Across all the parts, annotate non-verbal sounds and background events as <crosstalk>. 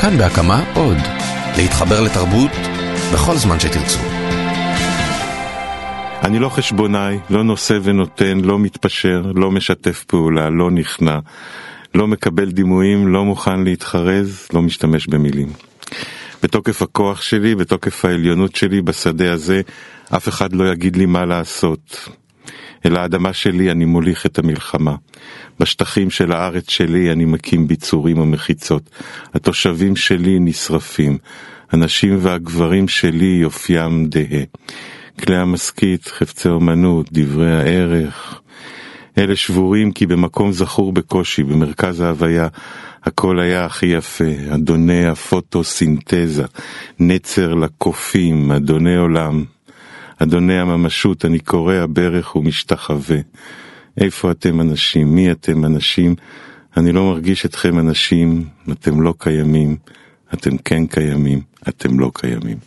כאן בהקמה עוד. להתחבר לתרבות בכל זמן שתרצו. אני לא חשבונאי, לא נושא ונותן, לא מתפשר, לא משתף פעולה, לא נכנע, לא מקבל דימויים, לא מוכן להתחרז, לא משתמש במילים. בתוקף הכוח שלי, בתוקף העליונות שלי בשדה הזה, אף אחד לא יגיד לי מה לעשות. אל האדמה שלי אני מוליך את המלחמה. בשטחים של הארץ שלי אני מקים ביצורים ומחיצות. התושבים שלי נשרפים. הנשים והגברים שלי יופיים דהה. כלי המשכית, חפצי אומנות, דברי הערך. אלה שבורים כי במקום זכור בקושי, במרכז ההוויה, הכל היה הכי יפה, אדוני הפוטוסינתזה, נצר לקופים, אדוני עולם. אדוני הממשות, אני קורע ברך ומשתחווה. איפה אתם אנשים? מי אתם אנשים? אני לא מרגיש אתכם אנשים, אתם לא קיימים, אתם כן קיימים, אתם לא קיימים.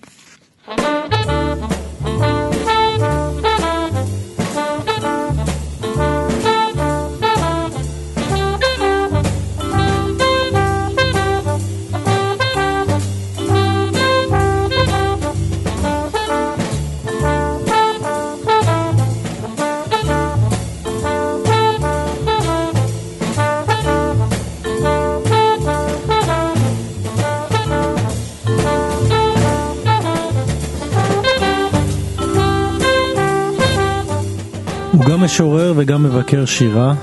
משורר וגם מבקר שירה.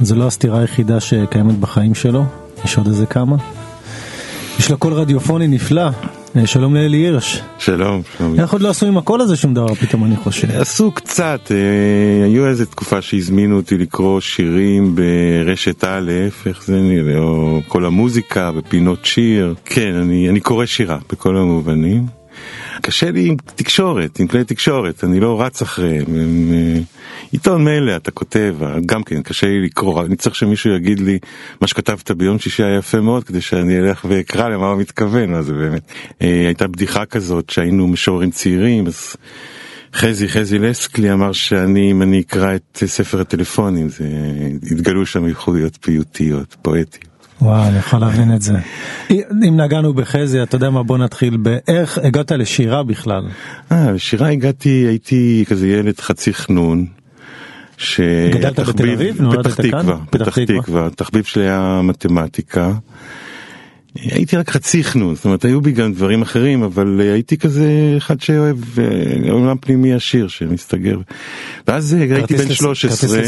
זו לא הסתירה היחידה שקיימת בחיים שלו, יש עוד איזה כמה. יש לו קול רדיופוני נפלא. אה, שלום לאלי הירש. שלום, שלום. איך עוד לא עשו עם הקול הזה שום דבר פתאום אני חושב. עשו קצת, אה, היו איזה תקופה שהזמינו אותי לקרוא שירים ברשת א', איך זה נראה, או כל המוזיקה בפינות שיר. כן, אני, אני קורא שירה בכל המובנים. קשה לי עם תקשורת, עם כלי תקשורת, אני לא רץ אחריהם. הם, אה, עיתון מילא אתה כותב, גם כן קשה לי לקרוא, אני צריך שמישהו יגיד לי מה שכתבת ביום שישי היה יפה מאוד כדי שאני אלך ואקרא למה הוא מתכוון, אז באמת. אה, הייתה בדיחה כזאת שהיינו משוררים צעירים, אז חזי, חזי לסקלי אמר שאני, אם אני אקרא את ספר הטלפונים, זה, יתגלו שם ייחודיות פיוטיות, פואטיות. וואו, אני יכול להבין את זה. אם נגענו בחזי, אתה יודע מה, בוא נתחיל באיך הגעת לשירה בכלל. אה, לשירה הגעתי, הייתי כזה ילד חצי חנון. ש... גדלת בתל אביב? פתח תקווה, פתח תקווה, התחביב שלי היה מתמטיקה. הייתי רק חצי חנון, זאת אומרת היו בי גם דברים אחרים, אבל הייתי כזה אחד שאוהב אה, עולם פנימי עשיר שמסתגר. ואז הייתי בן 13,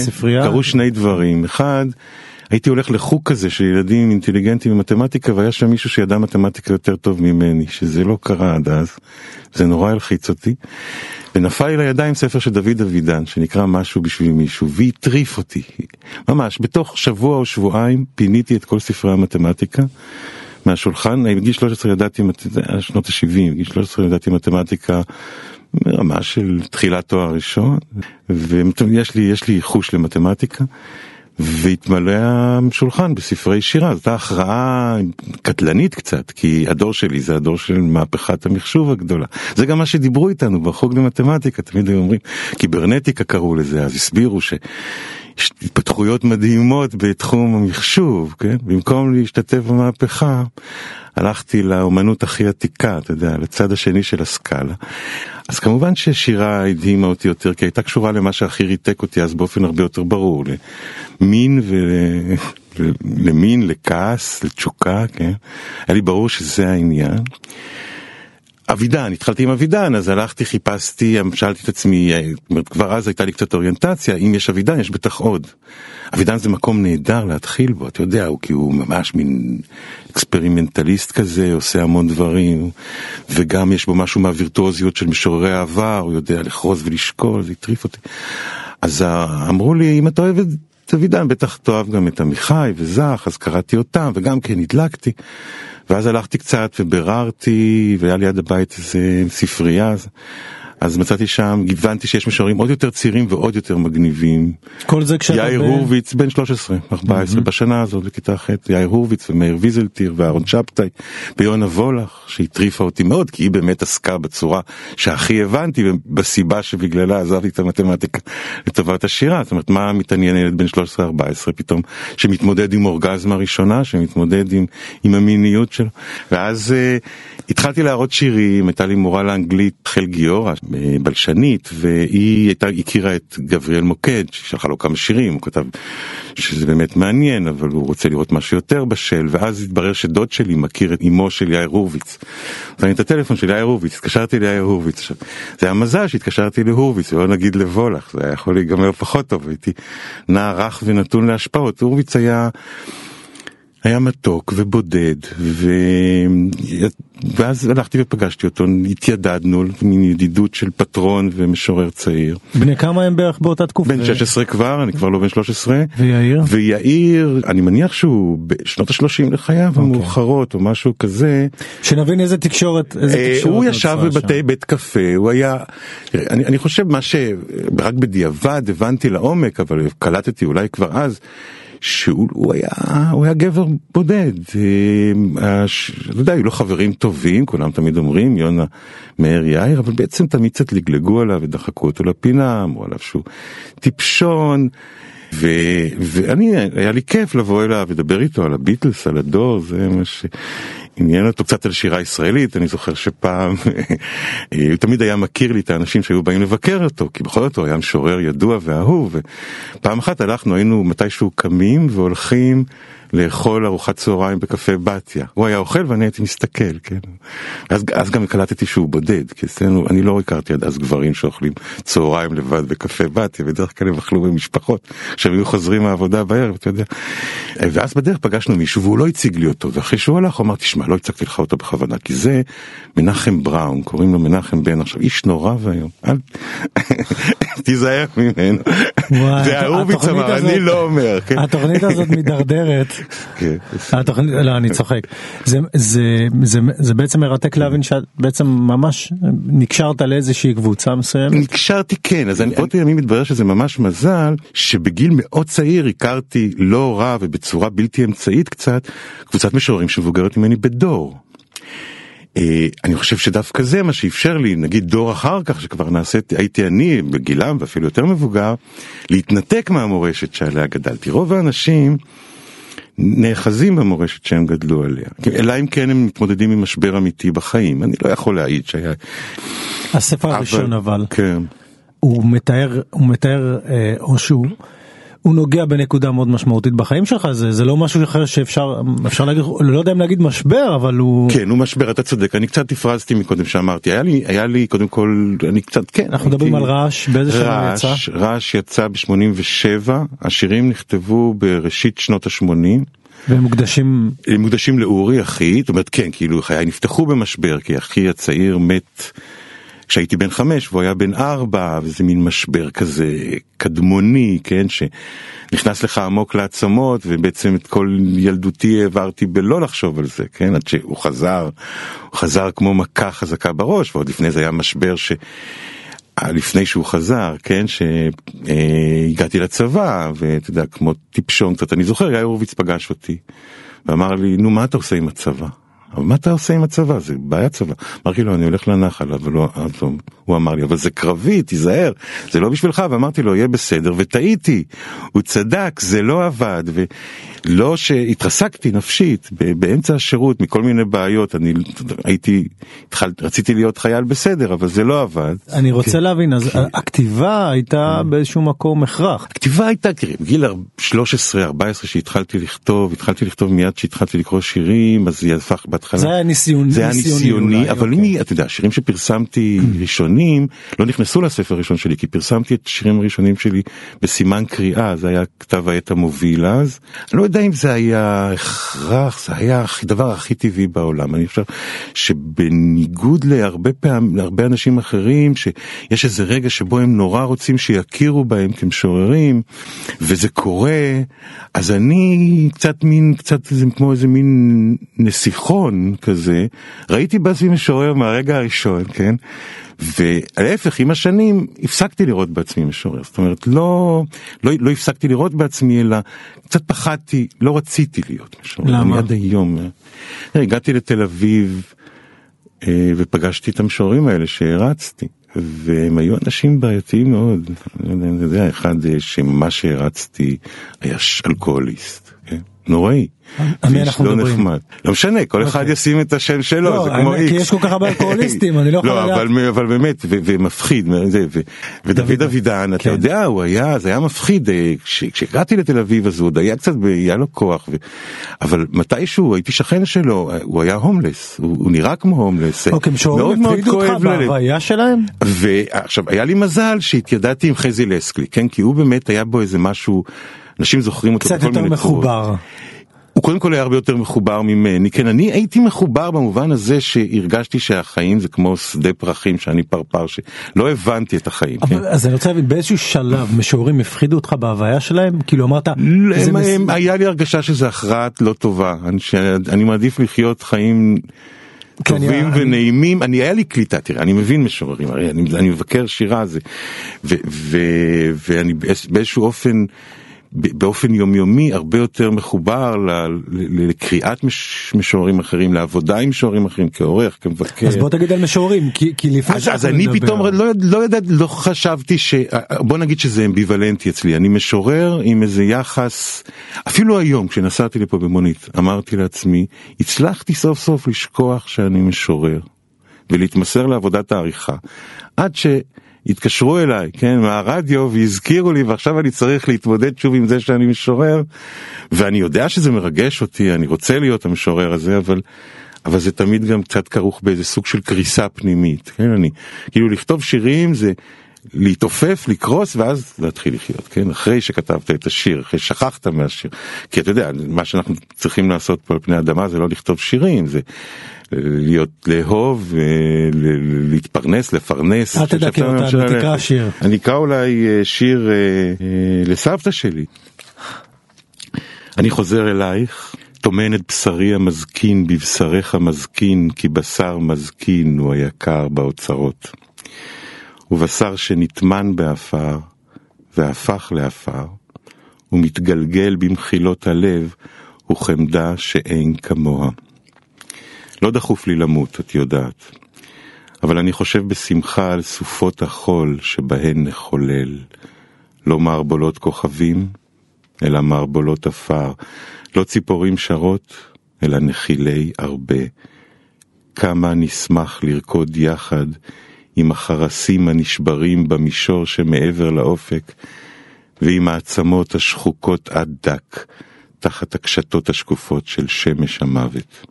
קרו שני דברים, אחד הייתי הולך לחוג כזה של ילדים אינטליגנטים במתמטיקה והיה שם מישהו שידע מתמטיקה יותר טוב ממני, שזה לא קרה עד אז, זה נורא הלחיץ אותי. ונפל לי לידיים ספר של דוד אבידן שנקרא משהו בשביל מישהו והטריף אותי. ממש בתוך שבוע או שבועיים פיניתי את כל ספרי המתמטיקה. מהשולחן בגיל 13 ידעתי שנות ה-70 בגיל 13 ידעתי מתמטיקה ברמה של תחילת תואר ראשון. ויש לי לי חוש למתמטיקה והתמלא השולחן בספרי שירה, זאת הכרעה קטלנית קצת, כי הדור שלי זה הדור של מהפכת המחשוב הגדולה. זה גם מה שדיברו איתנו בחוג למתמטיקה, תמיד היו אומרים, קיברנטיקה קראו לזה, אז הסבירו ש... התפתחויות מדהימות בתחום המחשוב, כן? במקום להשתתף במהפכה, הלכתי לאומנות הכי עתיקה, אתה יודע, לצד השני של הסקאלה. אז כמובן ששירה הדהימה אותי יותר, כי הייתה קשורה למה שהכי ריתק אותי אז באופן הרבה יותר ברור, למין ול... למין, לכעס, לתשוקה, כן? היה לי ברור שזה העניין. אבידן, התחלתי עם אבידן, אז הלכתי, חיפשתי, שאלתי את עצמי, אה, כבר אז הייתה לי קצת אוריינטציה, אם יש אבידן יש בטח עוד. אבידן זה מקום נהדר להתחיל בו, אתה יודע, הוא כי הוא ממש מין אקספרימנטליסט כזה, עושה המון דברים, וגם יש בו משהו מהווירטואוזיות של משוררי העבר, הוא יודע לחרוז ולשקול, זה הטריף אותי. אז אמרו לי, אם אתה אוהב את אבידן, בטח תאהב גם את עמיחי וזך, אז קראתי אותם, וגם כן הדלקתי. ואז הלכתי קצת וביררתי, והיה ליד הבית איזה ספרייה, אז מצאתי שם, הבנתי שיש משוררים עוד יותר צעירים ועוד יותר מגניבים. כל זה כשאתה... יאיר ב- הורוביץ, בן 13, 14, בשנה הזאת, בכיתה ח', יאיר הורוביץ ומאיר ויזלטיר ואהרון שבתאי ויונה וולך, שהטריפה אותי מאוד, כי היא באמת עסקה בצורה שהכי הבנתי, בסיבה שבגללה עזבתי את המתמטיקה לטובת השירה. זאת אומרת, מה מתעניין ילד בן 13-14 פתאום, שמתמודד עם אורגזמה ראשונה, שמתמודד עם, עם המיניות שלו. ואז uh, התחלתי להראות שירים, הייתה לי מורה לאנגלית, חל גיורא, אה, בלשנית, והיא הייתה, הכירה את גבריאל מוקד, ששלחה לו כמה שירים, הוא כתב שזה באמת מעניין, אבל הוא רוצה לראות משהו יותר בשל, ואז התברר שדוד שלי מכיר את אמו של יאיר הורוביץ. אז אני את הטלפון של יאיר הורוביץ, התקשרתי ליאיר הורוביץ. זה היה מזל שהתקשרתי להורוביץ, ולא נגיד לוולך, זה היה יכול להיגמר פחות טוב, הייתי נער רך ונתון להשפעות. הורוביץ היה... היה מתוק ובודד, ו... ואז הלכתי ופגשתי אותו, התיידדנו, מין ידידות של פטרון ומשורר צעיר. בני כמה הם בערך באותה תקופה? בן 16 כבר, אני כבר לא בן 13. ויאיר? ויאיר, אני מניח שהוא בשנות ה-30 לחייו אוקיי. המאוחרות או משהו כזה. שנבין איזה תקשורת, איזה אה, תקשורת הוא ישב בבתי שם. בית קפה, הוא היה, אני, אני חושב מה שרק בדיעבד הבנתי לעומק, אבל קלטתי אולי כבר אז, שהוא הוא היה, הוא היה גבר בודד, אה, אתה יודע, היו לו חברים טובים, כולם תמיד אומרים, יונה מאיר יאיר, אבל בעצם תמיד קצת לגלגו עליו ודחקו אותו לפינה, אמרו עליו שהוא טיפשון. ו, ואני, היה לי כיף לבוא אליו, לדבר איתו על הביטלס, על הדור, זה מה שעניין אותו קצת על שירה ישראלית, אני זוכר שפעם, <laughs> הוא תמיד היה מכיר לי את האנשים שהיו באים לבקר אותו, כי בכל זאת הוא היה משורר ידוע ואהוב, ופעם אחת הלכנו, היינו מתישהו קמים והולכים לאכול ארוחת צהריים בקפה בתיה. הוא היה אוכל ואני הייתי מסתכל, כן. אז, אז גם קלטתי שהוא בודד, כי אצלנו, אני לא הכרתי עד אז גברים שאוכלים צהריים לבד בקפה בתיה, בדרך כלל הם אכלו במשפחות, עכשיו היו חוזרים מהעבודה בערב, אתה יודע. ואז בדרך פגשנו מישהו והוא לא הציג לי אותו, ואחרי שהוא הלך הוא אמר, תשמע, לא הצגתי לך אותו בכוונה, כי זה מנחם בראון, קוראים לו מנחם בן, עכשיו איש נורא ואיום, אל... <laughs> תיזהר ממנו. זה ההורוביץ אמר, אני לא אומר, כן. התוכנית הזאת <laughs> מידרדרת. כן. לא, אני צוחק. זה, בעצם מרתק להבין שאת בעצם ממש נקשרת לאיזושהי קבוצה מסוימת. נקשרתי כן, אז אני, עוד ימים מתברר שזה ממש מזל שבגיל מאוד צעיר הכרתי לא רע ובצורה בלתי אמצעית קצת קבוצת משוררים שמבוגרת ממני בדור. אה, אני חושב שדווקא זה מה שאפשר לי, נגיד דור אחר כך שכבר נעשיתי, הייתי אני בגילם ואפילו יותר מבוגר, להתנתק מהמורשת שעליה גדלתי. רוב האנשים נאחזים במורשת שהם גדלו עליה, אלא אם כן הם מתמודדים עם משבר אמיתי בחיים, אני לא יכול להעיד שהיה... הספר הראשון אבל, כן. הוא מתאר, הוא מתאר, אה, או שהוא, הוא נוגע בנקודה מאוד משמעותית בחיים שלך, זה, זה לא משהו אחר שאפשר, אפשר להגיד, לא יודע אם להגיד משבר, אבל הוא... כן, הוא משבר, אתה צודק, אני קצת הפרזתי מקודם שאמרתי, היה לי, היה לי קודם כל, אני קצת, כן. אנחנו מדברים על רעש, באיזה שנה יצא? רעש יצא ב-87, השירים נכתבו בראשית שנות ה-80. והם מוקדשים, הם מוקדשים לאורי אחי, זאת אומרת כן, כאילו חיי נפתחו במשבר, כי אחי הצעיר מת כשהייתי בן חמש והוא היה בן ארבע, וזה מין משבר כזה קדמוני, כן, שנכנס לך עמוק לעצמות, ובעצם את כל ילדותי העברתי בלא לחשוב על זה, כן, עד שהוא חזר, הוא חזר כמו מכה חזקה בראש, ועוד לפני זה היה משבר ש... לפני שהוא חזר, כן, שהגעתי לצבא, ואתה יודע, כמו טיפשון קצת, אני זוכר, יאיר הורוביץ פגש אותי, ואמר לי, נו, מה אתה עושה עם הצבא? אבל מה אתה עושה עם הצבא? זה בעיה צבא. אמרתי לו, אני הולך לנחל, אבל לא, אז הוא, הוא אמר לי, אבל זה קרבי, תיזהר, זה לא בשבילך, ואמרתי לו, יהיה בסדר, וטעיתי, הוא צדק, זה לא עבד, ולא שהתרסקתי נפשית באמצע השירות מכל מיני בעיות, אני הייתי, התחל, רציתי להיות חייל בסדר, אבל זה לא עבד. אני רוצה כן. להבין, אז הכתיבה הייתה באיזשהו מקום הכרח. הכתיבה הייתה, תראי, בגיל 13-14 שהתחלתי לכתוב, התחלתי לכתוב מיד שהתחלתי לקרוא שירים, אז זה הפך בהתחלה. זה היה ניסיוני, זה היה ניסיוני, אולי, אבל אוקיי. מי, אתה יודע, שירים שפרסמתי ראשונים לא נכנסו לספר הראשון שלי, כי פרסמתי את השירים הראשונים שלי בסימן קריאה, זה היה כתב העת המוביל אז. אני לא יודע אם זה היה הכרח, זה היה הדבר הכי טבעי בעולם. אני חושב שבניגוד להרבה פעמים, להרבה אנשים אחרים, שיש איזה רגע שבו הם נורא רוצים שיכירו בהם כמשוררים, וזה קורה, אז אני קצת מין, קצת זה כמו איזה מין נסיכות. תיכון כזה, ראיתי בעצמי משורר מהרגע הראשון, כן? ולהפך, עם השנים הפסקתי לראות בעצמי משורר. זאת אומרת, לא, לא, לא הפסקתי לראות בעצמי, אלא קצת פחדתי, לא רציתי להיות משורר. למה? עד היום. הגעתי לתל אביב אה, ופגשתי את המשוררים האלה שהרצתי. והם היו אנשים בעייתיים מאוד, אני יודע, אחד אה, שממש הרצתי היה אלכוהוליסט, כן? נוראי. על מי אנחנו לא מדברים? נחמד. לא משנה, כל אחד אוקיי. ישים את השם שלו, לא, זה כמו האמת, כי איקס. יש כל כך הרבה <laughs> אלכוהוליסטים, אני לא יכול לא, לדעת. אבל, אבל באמת, ו- ומפחיד, זה, ו- ודוד אבידן, אתה כן. יודע, הוא היה, זה היה מפחיד, אה, כש- כשהגעתי לתל אביב אז הוא עוד היה קצת, היה לו כוח, ו- אבל מתישהו הייתי שכן שלו, הוא היה הומלס, הוא, הוא נראה כמו הומלס, אוקיי, מאוד מאוד כואב ללב. בהוויה שלהם? ועכשיו היה לי מזל שהתיידדתי עם חזי לסקלי, כן, כי הוא באמת היה בו איזה משהו, אנשים זוכרים אותו קצת יותר צורות. מחובר. הוא קודם כל היה הרבה יותר מחובר ממני, כן, אני הייתי מחובר במובן הזה שהרגשתי שהחיים זה כמו שדה פרחים שאני פרפר, שלא הבנתי את החיים, כן. אבל אז אני רוצה להבין, באיזשהו שלב משוררים הפחידו אותך בהוויה שלהם? כאילו אמרת, לא, הם- מס- הם- היה לי הרגשה שזה הכרעת לא טובה, אני- שאני מעדיף לחיות חיים כן, טובים אני- ונעימים, אני היה לי קליטה, תראה, אני מבין משוררים, הרי אני, אני מבקר שירה, זה, ו, ו, ואני באיז- באיזשהו אופן, באופן יומיומי הרבה יותר מחובר לקריאת מש, משוררים אחרים, לעבודה עם משוררים אחרים, כעורך, כמבקר. אז בוא תגיד על משוררים, כי כי לפני אז, שאנחנו אז אני פתאום לא, לא ידעתי, לא חשבתי ש... בוא נגיד שזה אמביוולנטי אצלי, אני משורר עם איזה יחס, אפילו היום כשנסעתי לפה במונית, אמרתי לעצמי, הצלחתי סוף סוף לשכוח שאני משורר, ולהתמסר לעבודת העריכה, עד שהתקשרו אליי, כן, מהרדיו, והזכירו לי, ועכשיו אני צריך להתמודד שוב עם זה שאני משורר, ואני יודע שזה מרגש אותי, אני רוצה להיות המשורר הזה, אבל... אבל זה תמיד גם קצת כרוך באיזה סוג של קריסה פנימית, כן, אני, כאילו לכתוב שירים זה להתעופף, לקרוס ואז להתחיל לחיות, כן, אחרי שכתבת את השיר, אחרי ששכחת מהשיר, כי אתה יודע, מה שאנחנו צריכים לעשות פה על פני האדמה זה לא לכתוב שירים, זה להיות, לאהוב, אה, להתפרנס, לפרנס. אל תדכא אותנו, תקרא. שיר. אני אקרא אולי אה, שיר אה, אה, לסבתא שלי. אני חוזר אלייך, טומן את בשרי המזקין בבשרך מזקין, כי בשר מזקין הוא היקר באוצרות. ובשר שנטמן באפר, והפך לעפר, ומתגלגל במחילות הלב, הוא חמדה שאין כמוה. לא דחוף לי למות, את יודעת, אבל אני חושב בשמחה על סופות החול שבהן נחולל. לא מערבולות כוכבים, אלא מערבולות עפר, לא ציפורים שרות, אלא נחילי הרבה. כמה נשמח לרקוד יחד עם החרסים הנשברים במישור שמעבר לאופק, ועם העצמות השחוקות עד דק, תחת הקשתות השקופות של שמש המוות.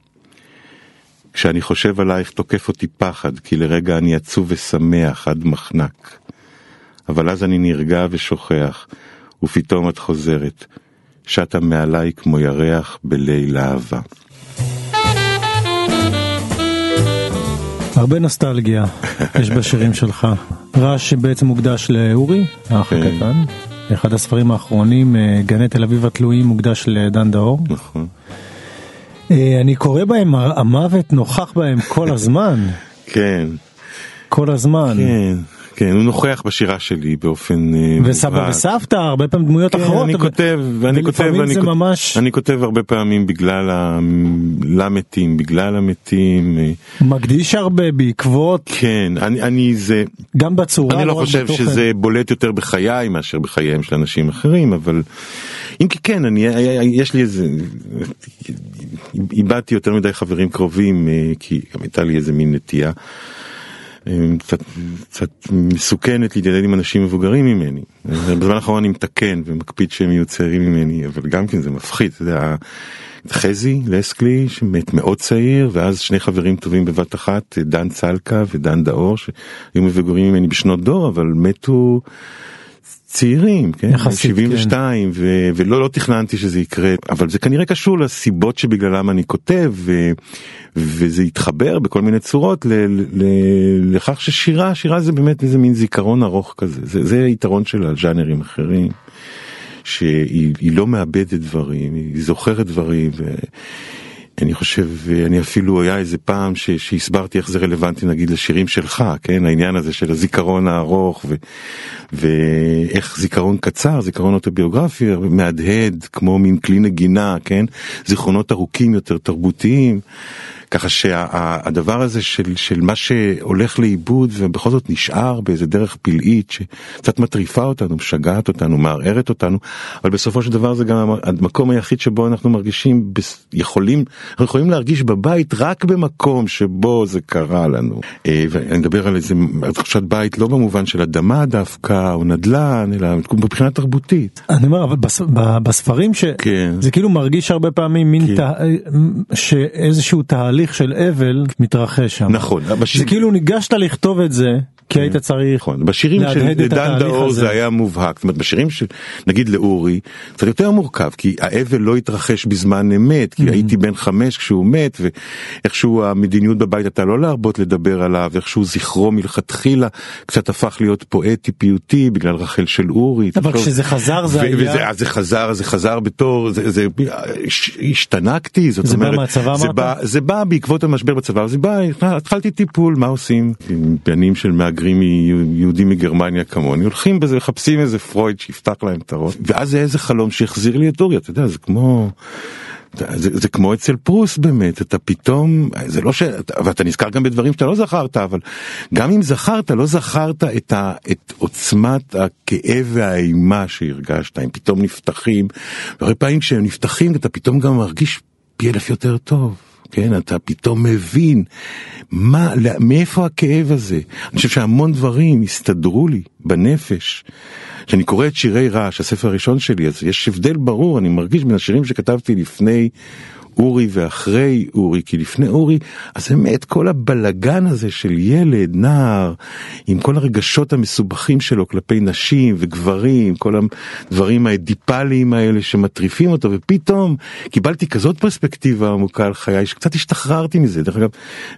כשאני חושב עלייך תוקף אותי פחד, כי לרגע אני עצוב ושמח עד מחנק. אבל אז אני נרגע ושוכח, ופתאום את חוזרת, שטה מעליי כמו ירח בליל אהבה. הרבה נוסטלגיה יש בשירים שלך. רעש שבעצם מוקדש לאורי, האח כן. הקטן. אחד הספרים האחרונים, אה, גני תל אביב התלויים, מוקדש לדן דאור. נכון. אה, אני קורא בהם, המוות נוכח בהם כל הזמן. <laughs> כן, כל הזמן. כן, כן, הוא נוכח בשירה שלי באופן... אה, וסבא מובהק. וסבתא, הרבה פעמים דמויות כן, אחרות. אני אבל- כותב, ואני כותב, זה כותב- ממש אני כותב הרבה פעמים בגלל ה... למתים, בגלל המתים. אה, מקדיש הרבה בעקבות, כן, אני, אני זה... גם בצורה, אני לא חושב בתוכן. שזה בולט יותר בחיי מאשר בחייהם של אנשים אחרים, אבל אם כי כן, אני, יש לי איזה, איבדתי יותר מדי חברים קרובים, אה, כי גם הייתה לי איזה מין נטייה. אה, קצת, קצת מסוכנת להתיידד עם אנשים מבוגרים ממני. בזמן האחרון אני מתקן ומקפיד שהם יהיו צעירים ממני, אבל גם כן זה מפחיד, אתה יודע, חזי לסקלי שמת מאוד צעיר, ואז שני חברים טובים בבת אחת, דן צלקה ודן דאור, שהיו מבוגרים ממני בשנות דור, אבל מתו צעירים, כן? יחסית, כן. 72, ו- ולא לא תכננתי שזה יקרה, אבל זה כנראה קשור לסיבות שבגללם אני כותב, ו- וזה התחבר בכל מיני צורות ל- ל- לכך ששירה, שירה זה באמת איזה מין זיכרון ארוך כזה, זה, זה היתרון של הז'אנרים אחרים. שהיא היא לא מאבדת דברים, היא זוכרת דברים. ו... אני חושב, אני אפילו, היה איזה פעם ש, שהסברתי איך זה רלוונטי נגיד לשירים שלך, כן? העניין הזה של הזיכרון הארוך ו, ואיך זיכרון קצר, זיכרון אוטוביוגרפי, מהדהד כמו מין כלי נגינה, כן? זיכרונות ארוכים יותר, תרבותיים. ככה שהדבר הזה של, של מה שהולך לאיבוד ובכל זאת נשאר באיזה דרך פלאית שקצת מטריפה אותנו, משגעת אותנו, מערערת אותנו, אבל בסופו של דבר זה גם המקום היחיד שבו אנחנו מרגישים, יכולים, אנחנו יכולים להרגיש בבית רק במקום שבו זה קרה לנו. אה, ואני מדבר על איזה תחושת בית לא במובן של אדמה דווקא או נדל"ן, אלא מבחינה תרבותית. אני אומר, אבל בספרים שזה כן. כאילו מרגיש הרבה פעמים מין כן. תה, שאיזשהו תהליך. תהליך של אבל מתרחש שם. נכון. זה כאילו ניגשת לכתוב את זה כי היית צריך נכון, בשירים של דן דאור זה היה מובהק, זאת אומרת בשירים של נגיד לאורי קצת יותר מורכב כי האבל לא התרחש בזמן אמת כי הייתי בן חמש כשהוא מת ואיכשהו המדיניות בבית הייתה לא להרבות לדבר עליו איכשהו זכרו מלכתחילה קצת הפך להיות פואטי פיוטי בגלל רחל של אורי. אבל כשזה חזר זה היה... זה חזר זה חזר בתור זה השתנקתי זאת אומרת זה בא מהצבא אמרת? זה בא בעקבות המשבר בצבא זה בא התחלתי טיפול מה עושים בנים של מהגרים. מהגרים יהודים מגרמניה כמוני הולכים בזה מחפשים איזה פרויד שיפתח להם את הראש ואז זה איזה חלום שהחזיר לי את אורי אתה יודע זה כמו. זה, זה כמו אצל פרוס באמת אתה פתאום זה לא ש... ואתה נזכר גם בדברים שאתה לא זכרת אבל גם אם זכרת לא זכרת את, ה, את עוצמת הכאב והאימה שהרגשת הם פתאום נפתחים והרבה פעמים כשהם נפתחים אתה פתאום גם מרגיש פי אלף יותר טוב. כן, אתה פתאום מבין מה, מאיפה הכאב הזה. אני חושב שהמון דברים הסתדרו לי בנפש. כשאני קורא את שירי רעש, הספר הראשון שלי, אז יש הבדל ברור, אני מרגיש בין השירים שכתבתי לפני אורי ואחרי אורי, כי לפני אורי, אז באמת כל הבלגן הזה של ילד, נער, עם כל הרגשות המסובכים שלו כלפי נשים וגברים, כל הדברים האדיפליים האלה שמטריפים אותו, ופתאום קיבלתי כזאת פרספקטיבה עמוקה על חיי, שקצת השתחררתי מזה. דרך אגב,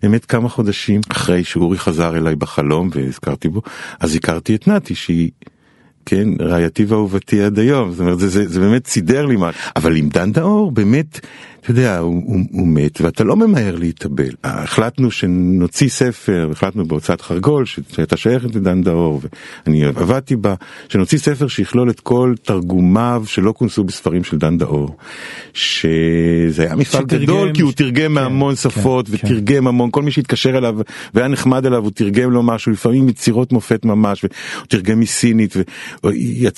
באמת כמה חודשים אחרי שאורי חזר אליי בחלום והזכרתי בו, אז הכרתי את נתי שהיא... כן, רעייתי ואהובתי עד היום, זאת אומרת, זה, זה, זה באמת סידר לי מה, אבל עם דן דאור, באמת, אתה יודע, הוא, הוא, הוא מת ואתה לא ממהר להתאבל. החלטנו שנוציא ספר, החלטנו בהוצאת חרגול, שהייתה שייכת לדן דאור, ואני עבדתי בה, שנוציא ספר שיכלול את כל תרגומיו שלא כונסו בספרים של דן דאור. שזה היה מפעל גדול, כי הוא תרגם כן, מהמון כן, שפות, כן, ותרגם כן. המון, כל מי שהתקשר אליו והיה נחמד אליו, הוא תרגם לו משהו, לפעמים יצירות מופת ממש, והוא תרגם מסינית, והוא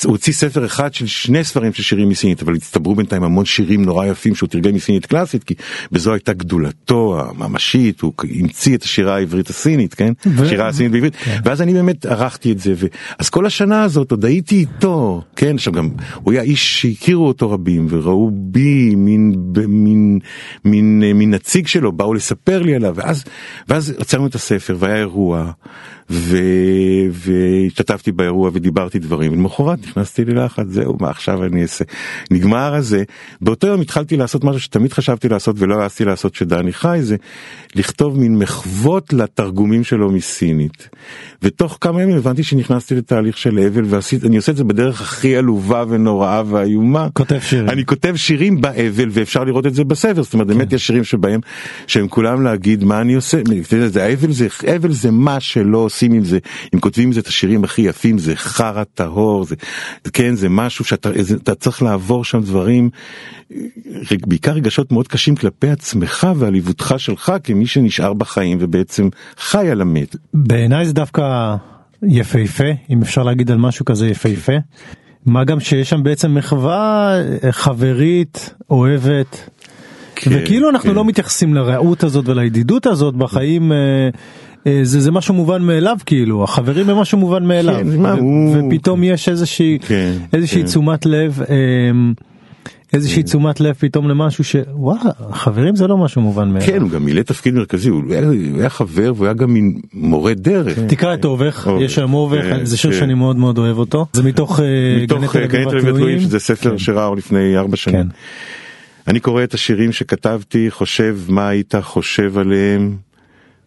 הוציא ספר אחד של שני ספרים של שירים מסינית, אבל הצטברו בינתיים המון שירים נורא יפים שהוא תרגם מסינית. סינית קלאסית, כי בזו הייתה גדולתו הממשית, הוא המציא את השירה העברית הסינית, כן? שירה הסינית בעברית, כן. ואז אני באמת ערכתי את זה, ו... אז כל השנה הזאת עוד הייתי איתו, כן? עכשיו גם, הוא היה איש שהכירו אותו רבים, וראו בי מין, מין, מין, מין נציג שלו, באו לספר לי עליו, ואז, ואז עצרנו את הספר, והיה אירוע. ו... והשתתפתי באירוע ודיברתי דברים, ולמחרת נכנסתי ללחץ, זהו, מה עכשיו אני אעשה? נגמר הזה. באותו יום התחלתי לעשות משהו שתמיד חשבתי לעשות ולא העזתי לעשות שדני חי, זה לכתוב מין מחוות לתרגומים שלו מסינית. ותוך כמה ימים הבנתי שנכנסתי לתהליך של אבל, ואני עושה את זה בדרך הכי עלובה ונוראה ואיומה. כותב שירים. אני כותב שירים באבל, ואפשר לראות את זה בספר, זאת אומרת, כן. באמת יש שירים שבהם, שהם כולם להגיד מה אני עושה, זה, האבל זה, אבל זה מה שלא עושים עם זה, אם כותבים עם זה את השירים הכי יפים, זה חרא טהור, זה, כן, זה משהו שאתה זה, צריך לעבור שם דברים, בעיקר רגשות מאוד קשים כלפי עצמך ועליבותך שלך כמי שנשאר בחיים ובעצם חי על המת. בעיניי זה דווקא יפהפה, אם אפשר להגיד על משהו כזה יפהפה. מה גם שיש שם בעצם מחווה חברית, אוהבת, כן, וכאילו אנחנו כן. לא מתייחסים לרעות הזאת ולידידות הזאת בחיים אה, אה, זה, זה משהו מובן מאליו כאילו החברים הם משהו מובן מאליו כן, ו- הוא... ופתאום יש איזושהי כן, איזושהי כן. תשומת לב אה, איזושהי כן. תשומת לב פתאום למשהו שוואלה חברים זה לא משהו מובן מאליו. כן הוא גם מילא תפקיד מרכזי הוא היה, חבר והוא היה גם מין מורה דרך. כן. תקרא את אובך יש שם אובך כן, זה שיר. שאני מאוד מאוד אוהב אותו זה מתוך אה, מתוך גני תל אביב שזה ספר. שראה לפני ארבע שנים. אני קורא את השירים שכתבתי חושב מה היית חושב עליהם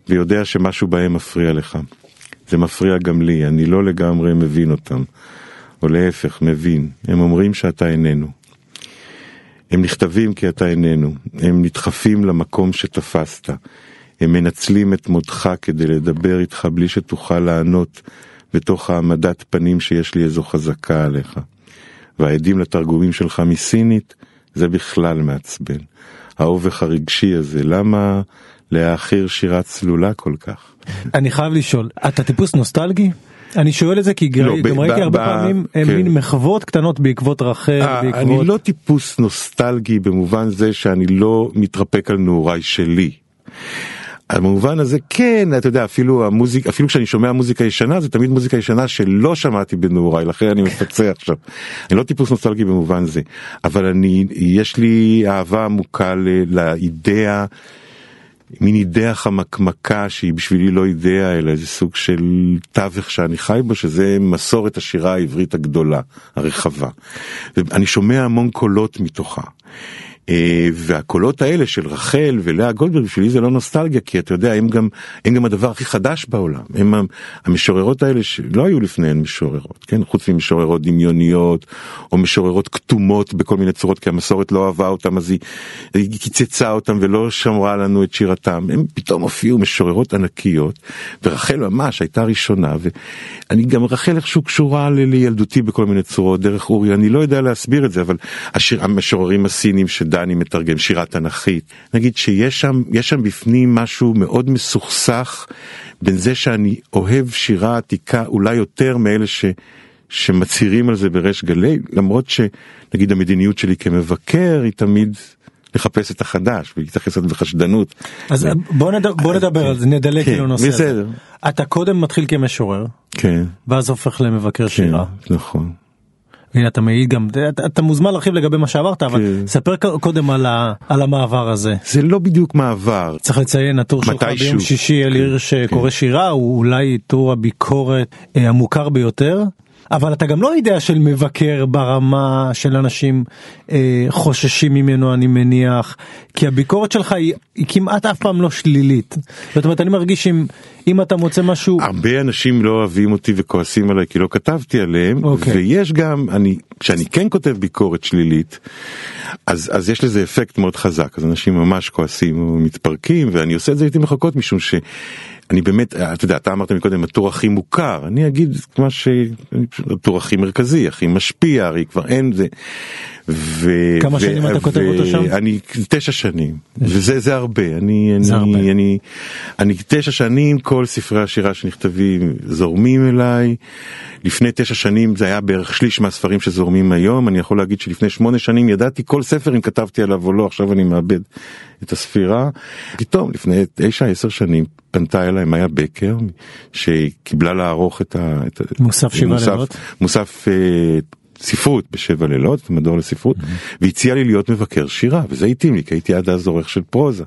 ויודע שמשהו בהם מפריע לך. זה מפריע גם לי, אני לא לגמרי מבין אותם. או להפך, מבין. הם אומרים שאתה איננו. הם נכתבים כי אתה איננו, הם נדחפים למקום שתפסת, הם מנצלים את מותך כדי לדבר איתך בלי שתוכל לענות בתוך העמדת פנים שיש לי איזו חזקה עליך. והעדים לתרגומים שלך מסינית, זה בכלל מעצבן. האובך הרגשי הזה, למה להעכיר שירה צלולה כל כך? אני חייב לשאול, אתה טיפוס נוסטלגי? אני שואל את זה כי לא, גם ראיתי הרבה ב- פעמים כן. מין מחוות קטנות בעקבות רחל, 아, אה, בעקבות... אני לא טיפוס נוסטלגי במובן זה שאני לא מתרפק על נעוריי שלי. במובן הזה כן אתה יודע אפילו המוזיק אפילו כשאני שומע מוזיקה ישנה זה תמיד מוזיקה ישנה שלא שמעתי בנעוריי לכן אני מפצה עכשיו. אני לא טיפוס נוסטלגי במובן זה אבל אני יש לי אהבה עמוקה לאידאה. מין אידאה חמקמקה שהיא בשבילי לא אידאה אלא איזה סוג של תווך שאני חי בו שזה מסורת השירה העברית הגדולה הרחבה. אני שומע המון קולות מתוכה. אה, והקולות האלה של רחל ולאה גולדברג בשבילי זה לא נוסטלגיה כי אתה יודע הם גם הם גם הדבר הכי חדש בעולם. הם המשוררות האלה שלא היו לפניהן משוררות כן? חוץ ממשוררות דמיוניות או משוררות כתומות בכל מיני צורות כי המסורת לא אהבה אותם אז היא, היא קיצצה אותם ולא שמרה לנו את שירתם. הם פתאום הופיעו משוררות ענקיות ורחל ממש הייתה ראשונה ואני גם רחל איכשהו קשורה לילדותי בכל מיני צורות דרך אורי אני לא יודע להסביר את זה אבל השיר, המשוררים הסינים שד דני מתרגם שירה תנכית נגיד שיש שם יש שם בפנים משהו מאוד מסוכסך בין זה שאני אוהב שירה עתיקה אולי יותר מאלה ש... שמצהירים על זה בריש גלי למרות שנגיד המדיניות שלי כמבקר היא תמיד לחפש את החדש ולהתייחס לזה בחשדנות. אז בוא, נד... בוא נדבר על זה נדלג כן, לנושא הזה. אתה קודם מתחיל כמשורר. כן. ואז הופך למבקר כן, שירה. נכון. הנה אתה מעיד גם אתה, אתה מוזמן להרחיב לגבי מה שאמרת אבל כן. ספר קודם על, ה, על המעבר הזה. זה לא בדיוק מעבר. צריך לציין הטור שלך ביום שישי אל עיר שקורא כן. שירה הוא אולי טור הביקורת אה, המוכר ביותר. אבל אתה גם לא יודע של מבקר ברמה של אנשים אה, חוששים ממנו אני מניח כי הביקורת שלך היא, היא כמעט אף פעם לא שלילית. זאת אומרת אני מרגיש אם, אם אתה מוצא משהו הרבה אנשים לא אוהבים אותי וכועסים עליי כי לא כתבתי עליהם okay. אוקיי. ויש גם אני כשאני כן כותב ביקורת שלילית אז אז יש לזה אפקט מאוד חזק אז אנשים ממש כועסים ומתפרקים ואני עושה את זה לעיתים רחוקות משום ש. אני באמת, אתה יודע, אתה אמרת מקודם הטור הכי מוכר, אני אגיד מה ש... הטור הכי מרכזי, הכי משפיע, הרי כבר אין זה. ו... כמה ו... שנים אתה כותב אותו שם? אני תשע שנים, וזה זה הרבה, אני, זה אני, הרבה. אני, אני תשע שנים, כל ספרי השירה שנכתבים זורמים אליי, לפני תשע שנים זה היה בערך שליש מהספרים שזורמים היום, אני יכול להגיד שלפני שמונה שנים ידעתי כל ספר אם כתבתי עליו או לא, עכשיו אני מאבד את הספירה. פתאום לפני תשע עשר שנים פנתה אליי מאיה בקר שקיבלה לערוך את ה... מוסף שבעה לילות? מוסף אה, ספרות בשבע לילות, מדור לספרות, mm-hmm. והציע לי להיות מבקר שירה, וזה התאים לי, כי הייתי עד אז עורך של פרוזה.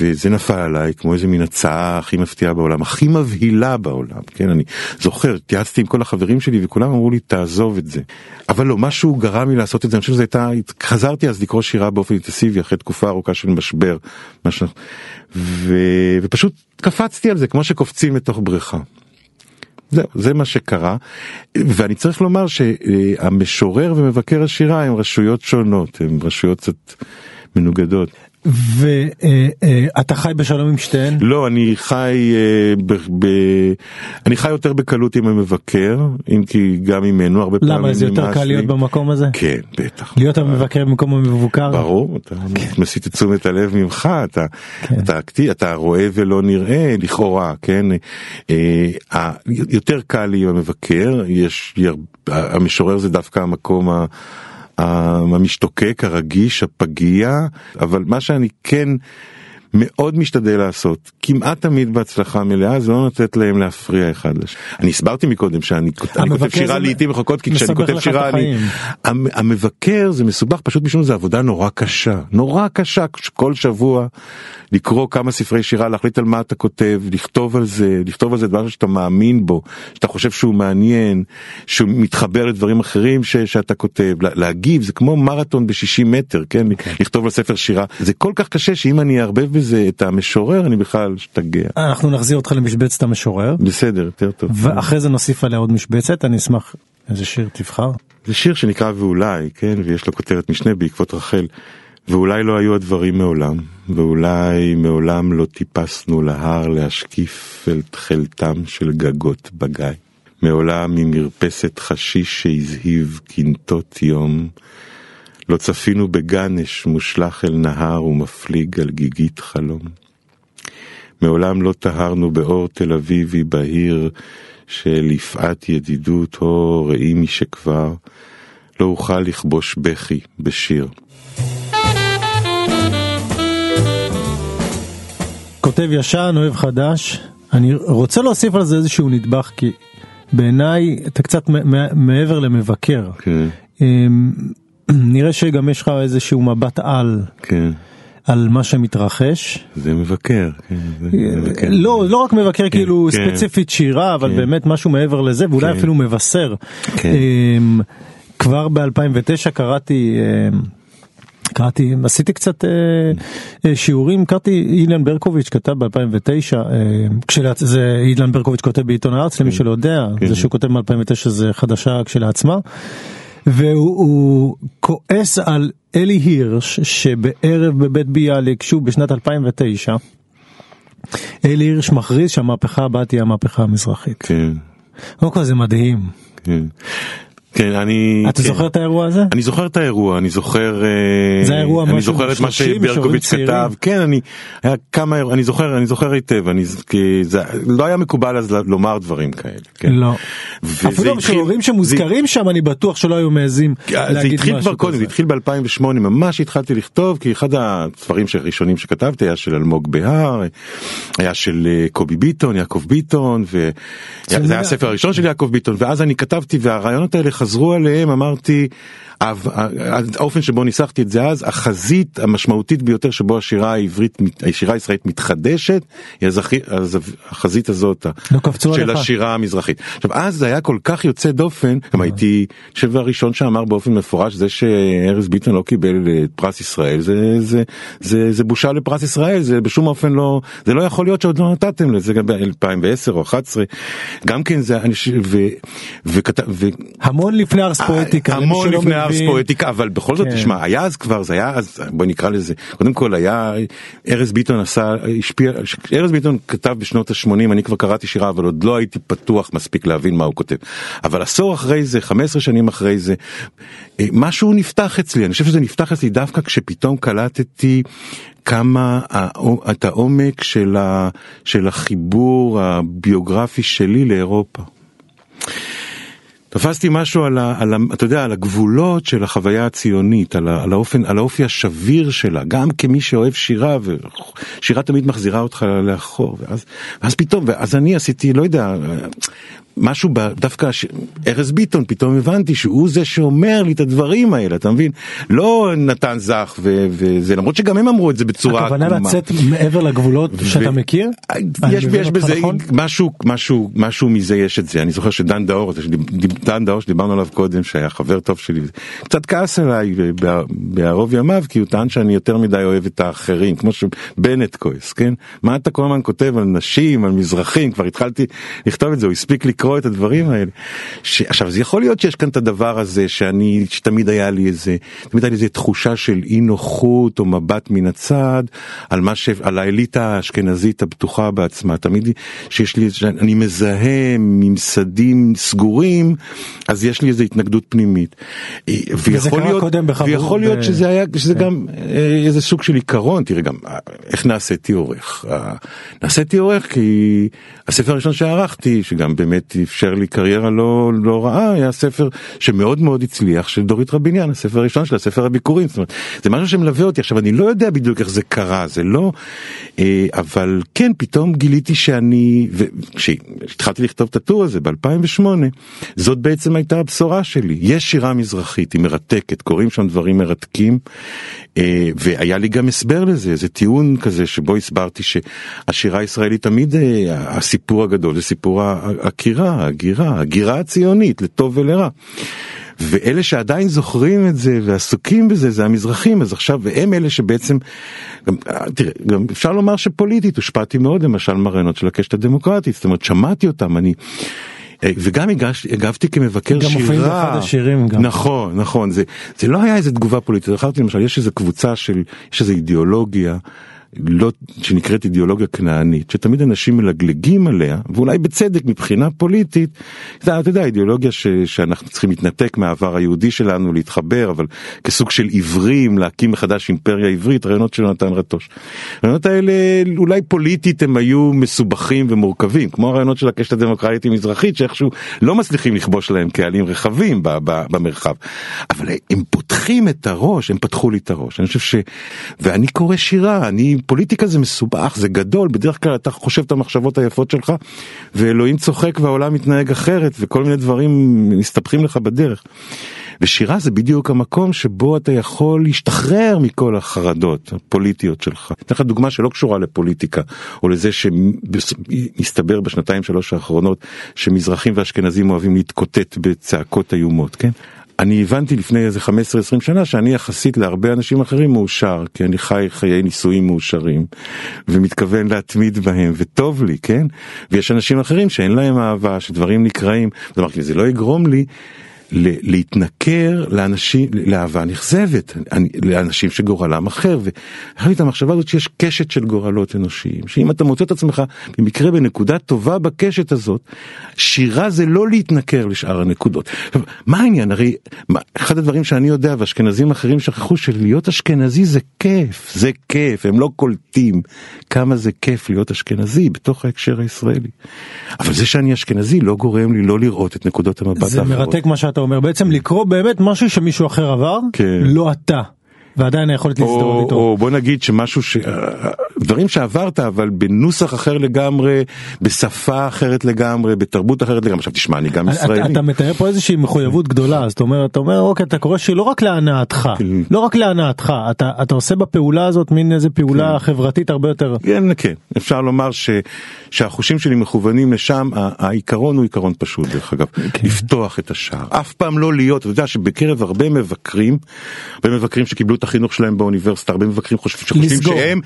וזה נפל עליי כמו איזה מין הצעה הכי מפתיעה בעולם, הכי מבהילה בעולם, כן, אני זוכר, התייעצתי עם כל החברים שלי וכולם אמרו לי תעזוב את זה. אבל לא, משהו גרם לי לעשות את זה, אני חושב שזה הייתה, חזרתי אז לקרוא שירה באופן אינטנסיבי אחרי תקופה ארוכה של משבר, משהו, ו... ופשוט קפצתי על זה כמו שקופצים לתוך בריכה. זהו, זה מה שקרה, ואני צריך לומר שהמשורר ומבקר השירה הם רשויות שונות, הם רשויות קצת מנוגדות. ואתה חי בשלום עם שתיהן? לא, אני חי אה, ב, ב, אני חי יותר בקלות עם המבקר, אם כי גם ממנו הרבה פעמים למה זה יותר קל להיות במקום הזה? כן, בטח. להיות המבקר במקום המבוקר? ברור, אתה כן. מסיט את תשומת הלב ממך, אתה, כן. אתה, אתה, אתה רואה ולא נראה, לכאורה, כן? אה, יותר קל לי עם המבקר, יש, המשורר זה דווקא המקום ה... המשתוקק, הרגיש, הפגיע, אבל מה שאני כן מאוד משתדל לעשות, כמעט תמיד בהצלחה מלאה, זה לא לתת להם להפריע אחד לשני. אני הסברתי מקודם שאני כותב שירה לעיתים רחוקות, כי כשאני כותב שירה אני... המבקר זה מסובך פשוט משום שזה עבודה נורא קשה, נורא קשה, כל שבוע לקרוא כמה ספרי שירה, להחליט על מה אתה כותב, לכתוב על זה, לכתוב על זה דבר שאתה מאמין בו, שאתה חושב שהוא מעניין, שהוא מתחבר לדברים אחרים ש, שאתה כותב, להגיב, זה כמו מרתון ב-60 מטר, כן? Okay. כן. לכתוב על ספר שירה, זה כל כך קשה שאם אני אערבב בזה את המשורר, אני בכלל אשתגע. אנחנו נחזיר אותך למשבצת המשורר. בסדר, יותר טוב. ואחרי זה נוסיף עליה עוד משבצת, אני אשמח, איזה שיר תבחר? זה שיר שנקרא ואולי, כן? ויש לו כותרת משנה בעקבות רחל. ואולי לא היו הדברים מעולם, ואולי מעולם לא טיפסנו להר להשקיף אל תכלתם של גגות בגיא. מעולם ממרפסת חשיש שהזהיב קנטות יום, לא צפינו בגנש מושלך אל נהר ומפליג על גיגית חלום. מעולם לא טהרנו באור תל אביבי בהיר של יפעת ידידות, או ראי משכבר, לא אוכל לכבוש בכי בשיר. כותב ישן, אוהב חדש. אני רוצה להוסיף על זה איזשהו נדבך, כי בעיניי אתה קצת מעבר למבקר. כן. <clears throat> נראה שגם יש לך איזשהו מבט על. כן. על מה שמתרחש. זה מבקר. כן, זה מבקר. לא, לא רק מבקר כן, כאילו כן. ספציפית שירה, אבל כן. באמת משהו מעבר לזה, ואולי כן. אפילו מבשר. כן. אמ, כבר ב-2009 קראתי, אמ, קראתי, עשיתי קצת אה, אה, שיעורים, קראתי אילן ברקוביץ' כתב ב-2009, זה אילן ברקוביץ' כותב בעיתון הארץ, למי שלא יודע, כן. זה שהוא כותב מ-2009 זה חדשה כשלעצמה. והוא הוא כועס על אלי הירש שבערב בבית ביאליק, שוב בשנת 2009, אלי הירש מכריז שהמהפכה הבאה תהיה המהפכה המזרחית. כן, קודם כל זה מדהים. כן. כן, אני... אתה כן. זוכר את האירוע הזה? אני זוכר את האירוע, אני זוכר, אה, זה האירוע אני משהו זוכר את מה 30 שברקוביץ' כתב. כן, אני, היה כמה, אירוע- אני זוכר, אני זוכר היטב, אני, כי זה לא היה מקובל אז לומר דברים כאלה, כן. לא. אפילו התחיל- המשוררים שמוזכרים שם אני בטוח שלא היו מעזים זה להגיד התחיל כבר קודם. זה התחיל ב-2008, ממש התחלתי לכתוב, כי אחד הספרים הראשונים שכתבתי היה של אלמוג בהר, היה של אה, קובי ביטון, יעקב ביטון, וזה היה הספר הראשון של יעקב ביטון, ואז אני כתבתי והרעיונות האלה חזרו עליהם, אמרתי, האופן שבו ניסחתי את זה אז, החזית המשמעותית ביותר שבו השירה העברית, השירה הישראלית מתחדשת, היא הזכי- הזו- החזית הזאת, לא של עליך. השירה המזרחית. עכשיו אז זה היה כל כך יוצא דופן, גם הייתי, אני חושב הראשון שאמר באופן מפורש זה שארז ביטון לא קיבל אה, את פרס ישראל, זה, זה, זה, זה בושה לפרס ישראל, זה בשום אופן לא, זה לא יכול להיות שעוד לא נתתם לזה גם ב-2010 או 2011, גם כן זה, אני חושב, ו, וכתב, ו, המון לפני ארס פואטיקה. למי המון לפני ארס. פואטיקה, אבל בכל זאת, כן. תשמע, היה אז כבר, זה היה אז, בוא נקרא לזה, קודם כל היה, ארז ביטון עשה, השפיע, ארז ביטון כתב בשנות ה-80, אני כבר קראתי שירה, אבל עוד לא הייתי פתוח מספיק להבין מה הוא כותב. אבל עשור אחרי זה, 15 שנים אחרי זה, אה, משהו נפתח אצלי, אני חושב שזה נפתח אצלי דווקא כשפתאום קלטתי כמה את העומק של, ה, של החיבור הביוגרפי שלי לאירופה. תפסתי משהו על, ה, על ה, אתה יודע, על הגבולות של החוויה הציונית, על, ה, על האופן, על האופי השביר שלה, גם כמי שאוהב שירה, ושירה תמיד מחזירה אותך לאחור, ואז, ואז פתאום, ואז אני עשיתי, לא יודע, משהו ב, דווקא, ש- ארז ביטון, פתאום הבנתי שהוא זה שאומר לי את הדברים האלה, אתה מבין? לא נתן זך ו, וזה, למרות שגם הם אמרו את זה בצורה הכוונה עקומה. לצאת מעבר לגבולות שאתה מכיר? אני יש, יש בזה נכון? משהו, משהו, משהו מזה יש את זה. אני זוכר שדן דאור, דן דאור שדיברנו עליו קודם, שהיה חבר טוב שלי, קצת כעס עליי בע- בערוב ימיו, כי הוא טען שאני יותר מדי אוהב את האחרים, כמו שבנט כועס, כן? מה אתה כל הזמן כותב על נשים, על מזרחים, כבר התחלתי לכתוב את זה, הוא הספיק לקרוא את הדברים האלה. ש... עכשיו, זה יכול להיות שיש כאן את הדבר הזה, שאני, שתמיד היה לי איזה, תמיד היה לי איזה תחושה של אי נוחות או מבט מן הצד, על מה ש... על האליטה האשכנזית הבטוחה בעצמה, תמיד שיש לי, שאני מזהה ממסדים סגורים, אז יש לי איזו התנגדות פנימית. ויכול קרה להיות, ויכול להיות ב- שזה היה, שזה גם אה, איזה סוג של עיקרון, תראה גם, אה, איך נעשיתי עורך? אה, נעשיתי עורך כי הספר הראשון שערכתי, שגם באמת אפשר לי קריירה לא, לא רעה, היה ספר שמאוד מאוד הצליח, של דורית רביניאן, הספר הראשון שלה, ספר הביקורים, זאת אומרת, זה משהו שמלווה אותי. עכשיו, אני לא יודע בדיוק איך זה קרה, זה לא, אה, אבל כן, פתאום גיליתי שאני, וכשהתחלתי לכתוב את הטור הזה ב-2008, זאת בעצם הייתה הבשורה שלי. יש שירה מזרחית, היא מרתקת, קורים שם דברים מרתקים, אה, והיה לי גם הסבר לזה, איזה טיעון כזה שבו הסברתי שהשירה הישראלית תמיד, אה, הסיפור הגדול זה סיפור העקירה, ההגירה, הגירה הציונית, לטוב ולרע. ואלה שעדיין זוכרים את זה ועסוקים בזה זה המזרחים אז עכשיו והם אלה שבעצם גם, אה, תראה גם אפשר לומר שפוליטית הושפעתי מאוד למשל מהרעיונות של הקשת הדמוקרטית זאת אומרת שמעתי אותם אני אה, וגם הגש, הגבתי כמבקר גם שירה. מופיעים באחד השירים גם. נכון, נכון, זה, זה לא היה איזה תגובה פוליטית, זכרתי למשל, יש איזו קבוצה של, יש איזו אידיאולוגיה. לא, שנקראת אידיאולוגיה כנענית, שתמיד אנשים מלגלגים עליה, ואולי בצדק מבחינה פוליטית, אתה יודע, אידיאולוגיה ש, שאנחנו צריכים להתנתק מהעבר היהודי שלנו, להתחבר, אבל כסוג של עיוורים, להקים מחדש אימפריה עברית, רעיונות של נתן רטוש. הרעיונות האלה, אולי פוליטית הם היו מסובכים ומורכבים, כמו הרעיונות של הקשת הדמוקרטית המזרחית, שאיכשהו לא מצליחים לכבוש להם קהלים רחבים ב, ב, במרחב. אבל הם פותחים את הראש, הם פתחו לי את הראש. אני חושב ש... ואני קורא שירה, אני... פוליטיקה זה מסובך, זה גדול, בדרך כלל אתה חושב את המחשבות היפות שלך, ואלוהים צוחק והעולם מתנהג אחרת, וכל מיני דברים מסתבכים לך בדרך. ושירה זה בדיוק המקום שבו אתה יכול להשתחרר מכל החרדות הפוליטיות שלך. אתן לך דוגמה שלא קשורה לפוליטיקה, או לזה שמסתבר בשנתיים שלוש האחרונות שמזרחים ואשכנזים אוהבים להתקוטט בצעקות איומות, כן? אני הבנתי לפני איזה 15-20 שנה שאני יחסית להרבה אנשים אחרים מאושר, כי אני חי חיי נישואים מאושרים, ומתכוון להתמיד בהם, וטוב לי, כן? ויש אנשים אחרים שאין להם אהבה, שדברים נקראים, אז אמרתי, זה לא יגרום לי להתנכר לאנשים, לאהבה נכזבת, לאנשים שגורלם אחר, ואחר את המחשבה הזאת שיש קשת של גורלות אנושיים, שאם אתה מוצא את עצמך במקרה בנקודה טובה בקשת הזאת, שירה זה לא להתנכר לשאר הנקודות. מה העניין? הרי מה, אחד הדברים שאני יודע ואשכנזים אחרים שכחו שלהיות אשכנזי זה כיף, זה כיף, הם לא קולטים כמה זה כיף להיות אשכנזי בתוך ההקשר הישראלי. אבל זה שאני אשכנזי לא גורם לי לא לראות את נקודות המבט האחרות. זה מרתק מה שאתה אומר, בעצם לקרוא באמת משהו שמישהו אחר עבר, כן. לא אתה. ועדיין היכולת להזדהות איתו. או בוא נגיד שמשהו ש... דברים שעברת אבל בנוסח אחר לגמרי, בשפה אחרת לגמרי, בתרבות אחרת לגמרי. עכשיו תשמע, אני גם ישראלי. אתה, אתה מתאר פה איזושהי מחויבות גדולה, אז אתה אומר, אתה אומר, אוקיי, אתה קורא שלא רק להנאתך, כן. לא רק להנאתך, אתה, אתה עושה בפעולה הזאת מין איזה פעולה כן. חברתית הרבה יותר. כן, כן, אפשר לומר ש, שהחושים שלי מכוונים לשם, העיקרון הוא עיקרון פשוט דרך אגב, כן. לפתוח את השער, אף פעם לא להיות, אתה יודע שבקרב הרבה מבקרים, הרבה מבקרים שקיבלו את החינוך שלהם באוניברסיטה, הרבה מבקרים חושבים, שחושבים לסגור. שהם,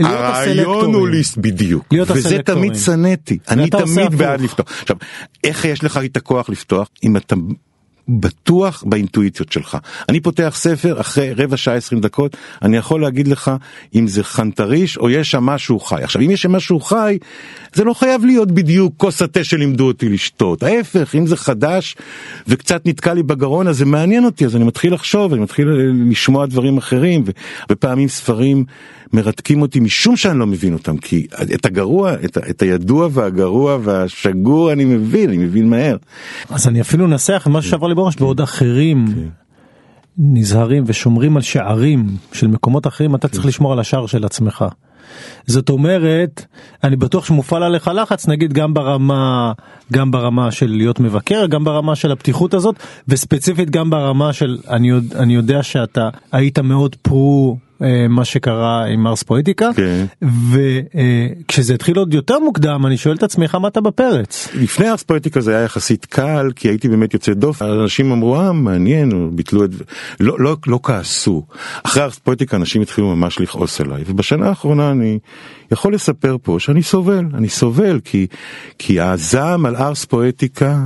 הרעיון הוא. לס... בדיוק, וזה. תמיד שנאתי, אני תמיד. בעד לפתוח. עכשיו, איך יש לך את הכוח לפתוח? אם אתה בטוח באינטואיציות שלך. אני פותח ספר אחרי רבע שעה עשרים דקות, אני יכול להגיד לך אם זה חנטריש או יש שם משהו חי. עכשיו אם יש שם משהו חי, זה לא חייב להיות בדיוק כוס התה שלימדו אותי לשתות. ההפך, אם זה חדש וקצת נתקע לי בגרון אז זה מעניין אותי, אז אני מתחיל לחשוב, אני מתחיל לשמוע דברים אחרים, והרבה פעמים ספרים מרתקים אותי משום שאני לא מבין אותם, כי את הגרוע, את, את הידוע והגרוע והשגור אני מבין, אני מבין מהר. אז אני אפילו אנסח מה שעבר לי בראש בעוד אחרים נזהרים ושומרים על שערים של מקומות אחרים אתה צריך לשמור על השער של עצמך. זאת אומרת אני בטוח שמופעל עליך לחץ נגיד גם ברמה גם ברמה של להיות מבקר גם ברמה של הפתיחות הזאת וספציפית גם ברמה של אני, יודע- אני יודע שאתה היית מאוד פרו. אה, מה שקרה עם מרס פואטיקה כן. וכשזה התחיל עוד יותר מוקדם אני שואל את עצמי איך עמדת בפרץ? לפני ארס פואטיקה זה היה יחסית קל כי הייתי באמת יוצא דופן. אנשים אמרו אה מעניין ביטלו את לא לא לא כעסו. אחרי ארס פואטיקה אנשים התחילו ממש לכעוס עליי ובשנה האחרונה אני יכול לספר פה שאני סובל אני סובל כי כי הזעם על ארס פואטיקה.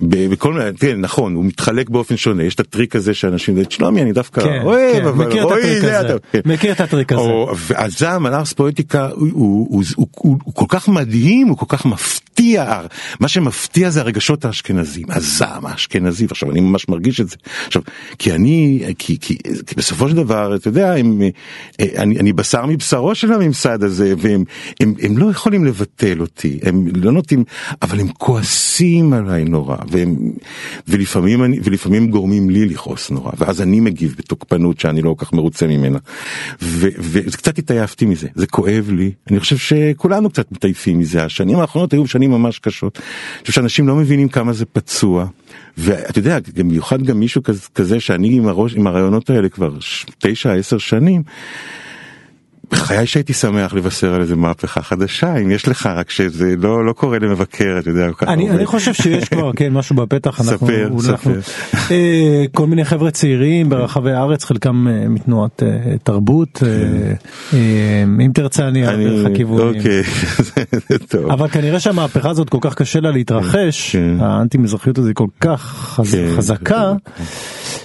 בכל מיני, תראה, נכון, הוא מתחלק באופן שונה, יש את הטריק הזה שאנשים, שלומי אני דווקא כן, אוהב, כן, אבל מכיר את רועי, הטריק זה הזה, אתה- כן. מכיר את הטריק הזה. או- והזעם על ארס פואטיקה הוא, הוא, הוא, הוא, הוא, הוא כל כך מדהים, הוא כל כך מפתיע, מה שמפתיע זה הרגשות האשכנזים, הזעם האשכנזי, ועכשיו אני ממש מרגיש את זה, עכשיו, כי אני, כי, כי, כי בסופו של דבר, אתה יודע, הם, אה, אני, אני בשר מבשרו של הממסד הזה, והם הם, הם לא יכולים לבטל אותי, הם לא נוטים, אבל הם כועסים עליי נורא, והם, ולפעמים, אני, ולפעמים גורמים לי לכעוס נורא, ואז אני מגיב בתוקפנות שאני לא כל כך מרוצה ממנה, וקצת התעייפתי מזה, זה כואב לי, אני חושב שכולנו קצת מתעייפים מזה, השנים האחרונות היו שנים ממש קשות, אני חושב שאנשים לא מבינים כמה זה פצוע, ואתה יודע, במיוחד גם מישהו כזה, כזה שאני עם, הראש, עם הרעיונות האלה כבר ש- תשע, עשר שנים, בחיי שהייתי שמח לבשר על איזה מהפכה חדשה אם יש לך רק שזה לא לא קורה למבקר אתה יודע. אני, אני חושב שיש כבר <laughs> כן משהו בפתח אנחנו, ספר, אנחנו ספר. אה, כל מיני חבר'ה צעירים ברחבי הארץ חלקם אה, מתנועת אה, תרבות אה, אה, אם תרצה אני אעביר לך כיוונים. אוקיי, <laughs> זה טוב. אבל כנראה שהמהפכה הזאת כל כך קשה לה להתרחש, כן. האנטי מזרחיות הזאת כל כך חז, כן, חזקה,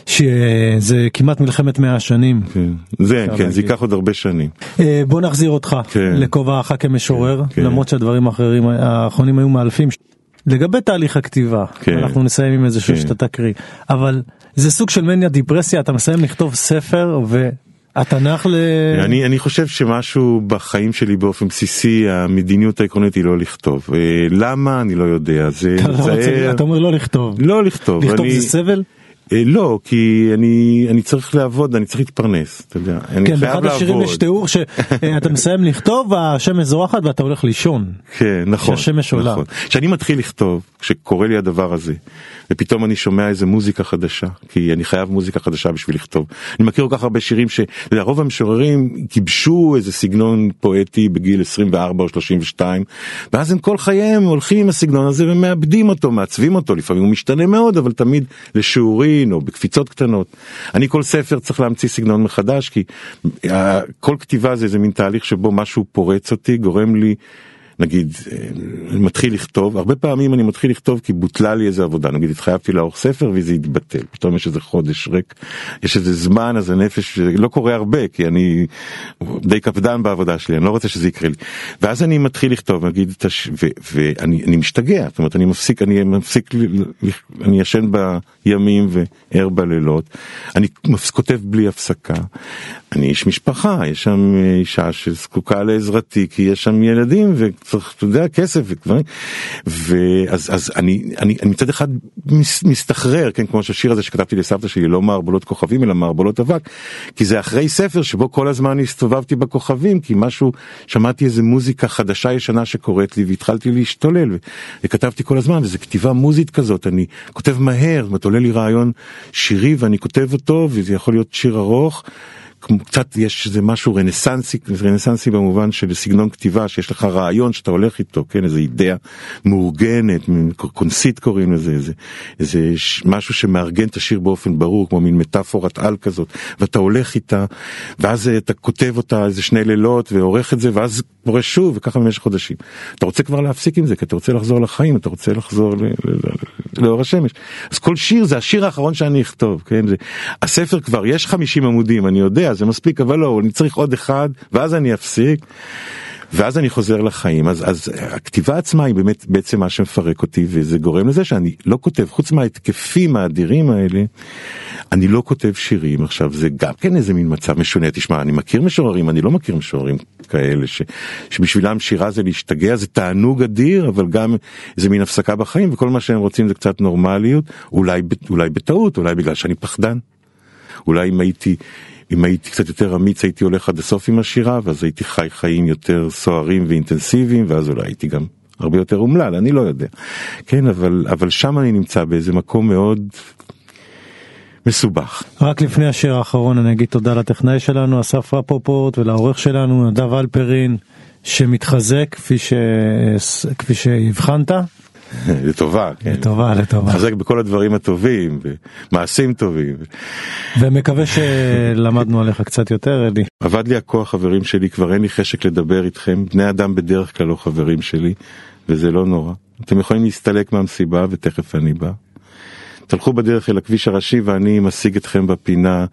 שזה כמעט מלחמת מאה השנים. כן. זה כן זה. ייקח עוד הרבה שנים. אה, בוא נחזיר אותך כן. לכובעך כמשורר, כן. למרות שהדברים האחרים האחרונים היו מאלפים. לגבי תהליך הכתיבה, כן. אנחנו נסיים עם איזשהו כן. שאתה תקריא, אבל זה סוג של מניה דיפרסיה, אתה מסיים לכתוב ספר והתנ"ך ל... אני אני חושב שמשהו בחיים שלי באופן בסיסי המדיניות העקרונית היא לא לכתוב אה, למה אני לא יודע זה אתה לא רוצה- זה- אתה אומר לא לכתוב, לא לכתוב לכתוב אני- זה סבל? אה, לא כי אני אני צריך לעבוד אני צריך להתפרנס אתה יודע אני כן, חייב באחד השירים לעבוד. יש תיאור שאתה מסיים לכתוב והשמש זורחת ואתה הולך לישון. כן, נכון. שהשמש עולה. נכון. כשאני מתחיל לכתוב, כשקורה לי הדבר הזה, ופתאום אני שומע איזה מוזיקה חדשה, כי אני חייב מוזיקה חדשה בשביל לכתוב. אני מכיר כל כך הרבה שירים ש... אתה יודע, רוב המשוררים גיבשו איזה סגנון פואטי בגיל 24 או 32, ואז הם כל חייהם הולכים עם הסגנון הזה ומאבדים אותו, מעצבים אותו, לפעמים הוא משתנה מאוד, אבל תמיד לשיעורין או בקפיצות קטנות. אני כל ספר צריך להמציא סגנון מחדש, כי אה, כל כתיבה זה איזה מין תהליך שבו משהו פורץ אותי, גורם לי... נגיד, אה, אני מתחיל לכתוב, הרבה פעמים אני מתחיל לכתוב כי בוטלה לי איזה עבודה, נגיד התחייבתי לערוך ספר וזה התבטל, פתאום יש איזה חודש ריק, יש איזה זמן, אז הנפש, לא קורה הרבה, כי אני די קפדן בעבודה שלי, אני לא רוצה שזה יקרה לי. ואז אני מתחיל לכתוב, נגיד, את הש- ו- ואני אני משתגע, זאת אומרת, אני מפסיק, אני מפסיק, אני ישן בימים וער בלילות, אני כותב בלי הפסקה, אני איש משפחה, יש שם אה, אישה שזקוקה לעזרתי, כי יש שם ילדים וצריך, אתה יודע, כסף ודברים. ואז אז אני, אני, אני מצד אחד מס, מסתחרר, כן, כמו שהשיר הזה שכתבתי לסבתא שלי, לא מערבולות כוכבים אלא מערבולות אבק, כי זה אחרי ספר שבו כל הזמן הסתובבתי בכוכבים, כי משהו, שמעתי איזה מוזיקה חדשה ישנה שקורית לי והתחלתי להשתולל, וכתבתי כל הזמן, וזו כתיבה מוזית כזאת, אני כותב מהר, זאת אומרת, עולה לי רעיון שירי ואני כותב אותו, וזה יכול להיות שיר ארוך. קצת יש איזה משהו רנסנסי, רנסנסי במובן של סגנון כתיבה שיש לך רעיון שאתה הולך איתו, כן, איזה אידאה מאורגנת, מין קונסיט קוראים לזה, איזה, איזה ש- משהו שמארגן את השיר באופן ברור, כמו מין מטאפורת על כזאת, ואתה הולך איתה, ואז אה, אתה כותב אותה איזה שני לילות ועורך את זה, ואז קורה שוב, וככה במשך חודשים. אתה רוצה כבר להפסיק עם זה, כי אתה רוצה לחזור לחיים, אתה רוצה לחזור ל- ל- ל- לאור השמש. אז כל שיר זה השיר האחרון שאני אכתוב, כן? זה, הספר כבר, יש 50 עמודים, אני יודע, זה מספיק, אבל לא, אני צריך עוד אחד, ואז אני אפסיק. ואז אני חוזר לחיים, אז, אז הכתיבה עצמה היא באמת בעצם מה שמפרק אותי, וזה גורם לזה שאני לא כותב, חוץ מההתקפים האדירים האלה, אני לא כותב שירים. עכשיו, זה גם כן איזה מין מצב משונה. תשמע, אני מכיר משוררים, אני לא מכיר משוררים כאלה, ש, שבשבילם שירה זה להשתגע, זה תענוג אדיר, אבל גם איזה מין הפסקה בחיים, וכל מה שהם רוצים זה קצת נורמליות, אולי, אולי בטעות, אולי בגלל שאני פחדן. אולי אם הייתי, אם הייתי קצת יותר אמיץ הייתי הולך עד הסוף עם השירה, ואז הייתי חי חיים יותר סוערים ואינטנסיביים, ואז אולי הייתי גם הרבה יותר אומלל, אני לא יודע. כן, אבל, אבל שם אני נמצא באיזה מקום מאוד מסובך. רק לפני השיר האחרון אני אגיד תודה לטכנאי שלנו אסף רפופורט ולעורך שלנו נדב אלפרין שמתחזק כפי, ש... כפי שהבחנת <laughs> לטובה, כן. לטובה לטובה חזק בכל הדברים הטובים, במעשים טובים. ומקווה שלמדנו עליך קצת יותר אלי. אבד לי הכוח חברים שלי, כבר אין לי חשק לדבר איתכם, בני אדם בדרך כלל לא חברים שלי, וזה לא נורא. אתם יכולים להסתלק מהמסיבה ותכף אני בא. תלכו בדרך אל הכביש הראשי ואני משיג אתכם בפינה.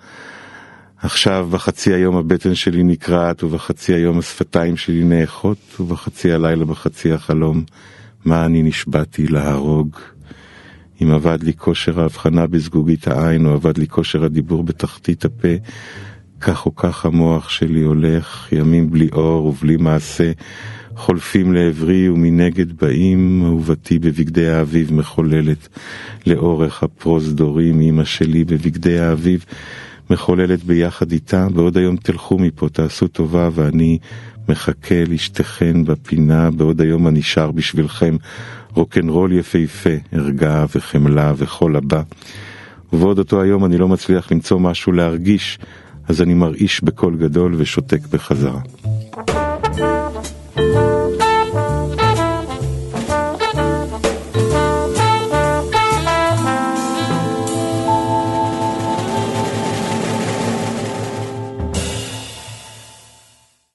עכשיו בחצי היום הבטן שלי נקרעת ובחצי היום השפתיים שלי נאחות ובחצי הלילה בחצי החלום מה אני נשבעתי להרוג. אם אבד לי כושר ההבחנה בזגוגית העין או אבד לי כושר הדיבור בתחתית הפה כך או כך המוח שלי הולך ימים בלי אור ובלי מעשה חולפים לעברי ומנגד באים אהובתי בבגדי האביב מחוללת לאורך הפרוזדורים אמא שלי בבגדי האביב מחוללת ביחד איתה בעוד היום תלכו מפה תעשו טובה ואני מחכה לאשתכן בפינה בעוד היום שר בשבילכם רוקנרול יפהפה ערגה וחמלה וכל הבא ובעוד אותו היום אני לא מצליח למצוא משהו להרגיש אז אני מרעיש בקול גדול ושותק בחזרה. thank you